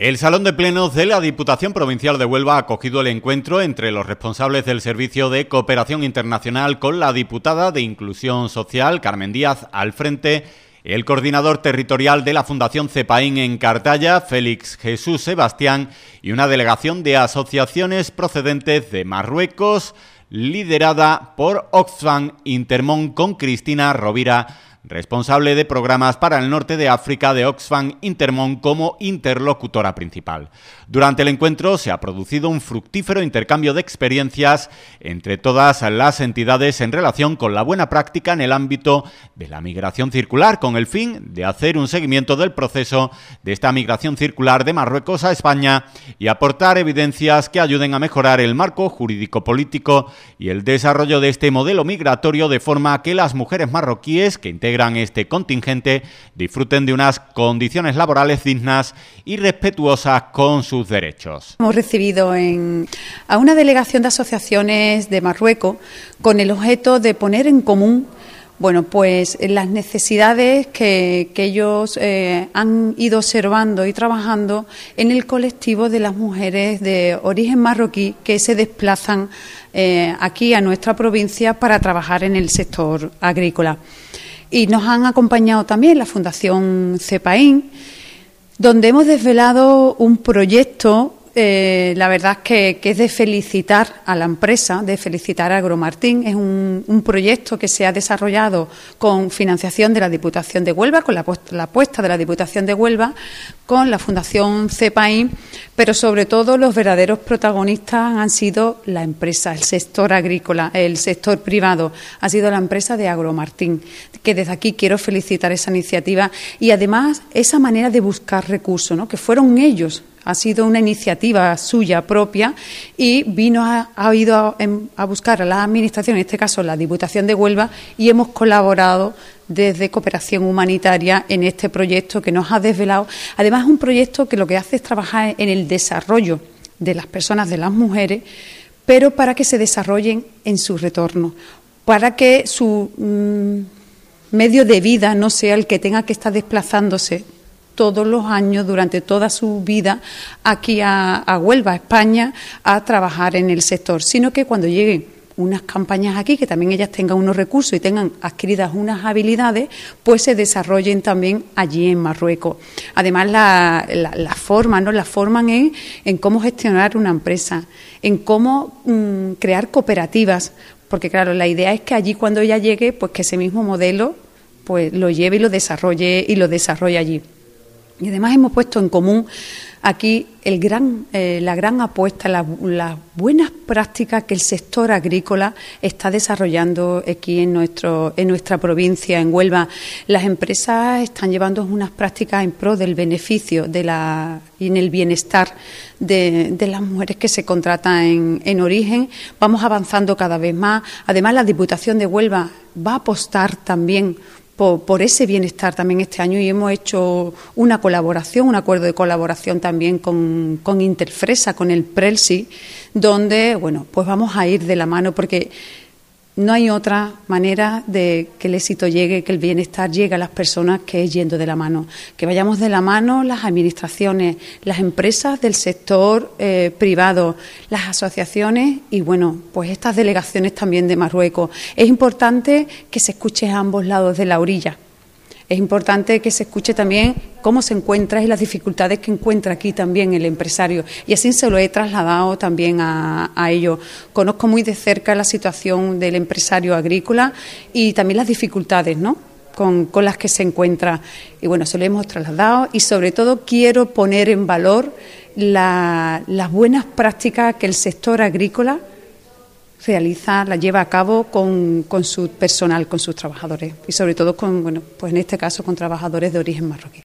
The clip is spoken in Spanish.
El Salón de Plenos de la Diputación Provincial de Huelva ha acogido el encuentro entre los responsables del Servicio de Cooperación Internacional con la diputada de Inclusión Social, Carmen Díaz, al frente, el coordinador territorial de la Fundación Cepaín en Cartaya, Félix Jesús Sebastián, y una delegación de asociaciones procedentes de Marruecos, liderada por Oxfam Intermón con Cristina Rovira responsable de programas para el norte de África de Oxfam Intermon como interlocutora principal. Durante el encuentro se ha producido un fructífero intercambio de experiencias entre todas las entidades en relación con la buena práctica en el ámbito de la migración circular, con el fin de hacer un seguimiento del proceso de esta migración circular de Marruecos a España y aportar evidencias que ayuden a mejorar el marco jurídico-político y el desarrollo de este modelo migratorio de forma que las mujeres marroquíes que integran este contingente disfruten de unas condiciones laborales dignas y respetuosas con sus derechos. Hemos recibido a una delegación de asociaciones de Marruecos con el objeto de poner en común bueno, pues las necesidades que, ellos eh, han ido observando y trabajando en el colectivo de las mujeres de origen marroquí que se desplazan eh, aquí a nuestra provincia para trabajar en el sector agrícola. Y nos han acompañado también la Fundación CEPAIN, donde hemos desvelado un proyecto eh, la verdad es que, es de felicitar a la empresa, de felicitar a Agromartín. Es un, proyecto que se ha desarrollado con financiación de la Diputación de Huelva, con la, apuesta de la Diputación de Huelva, con la Fundación CEPAIN, pero sobre todo los verdaderos protagonistas han sido la empresa, el sector agrícola, el sector privado, ha sido la empresa de Agromartín, que desde aquí quiero felicitar esa iniciativa y además esa manera de buscar recursos, ¿no? que fueron ellos ha sido una iniciativa suya propia y vino a, ha ido a, a, buscar a la Administración, en este caso la Diputación de Huelva, y hemos colaborado desde Cooperación Humanitaria en este proyecto que nos ha desvelado. Además, es un proyecto que lo que hace es trabajar en el desarrollo de las personas, de las mujeres, pero para que se desarrollen en su retorno, para que su mm, medio de vida no sea el que tenga que estar desplazándose todos los años, durante toda su vida, aquí a, Huelva, a España, a trabajar en el sector, sino que cuando lleguen unas campañas aquí, que también ellas tengan unos recursos y tengan adquiridas unas habilidades, pues se desarrollen también allí en Marruecos. Además, la, la, forman, ¿no? La forman en, en, cómo gestionar una empresa, en cómo mm, crear cooperativas, porque claro, la idea es que allí cuando ella llegue, pues que ese mismo modelo pues lo lleve y lo desarrolle y lo desarrolle allí. Y además hemos puesto en común aquí eh, la gran apuesta, las buenas prácticas que el sector agrícola está desarrollando aquí en, nuestro, en nuestra provincia, en Huelva. Las empresas están llevando unas prácticas en pro del beneficio de la, y en el bienestar de, las mujeres que se contratan en, en origen. Vamos avanzando cada vez más. Además, la Diputación de Huelva va a apostar también por, ese bienestar también este año y hemos hecho una colaboración, un acuerdo de colaboración también con, con Interfresa, con el Prelsi, donde, bueno, pues vamos a ir de la mano porque no hay otra manera de que el éxito llegue, que el bienestar llegue a las personas que es yendo de la mano. Que vayamos de la mano las administraciones, las empresas del sector eh, privado, las asociaciones y, bueno, pues estas delegaciones también de Marruecos. Es importante que se escuche a ambos lados de la orilla es importante que se escuche también cómo se encuentra y las dificultades que encuentra aquí también el empresario. Y así se lo he trasladado también a, ellos. Conozco muy de cerca la situación del empresario agrícola y también las dificultades, ¿no? Con, con, las que se encuentra. Y bueno, se lo hemos trasladado y sobre todo quiero poner en valor la, las buenas prácticas que el sector agrícola realiza, la lleva a cabo con, con su personal, con sus trabajadores y sobre todo con, bueno, pues en este caso con trabajadores de origen marroquí.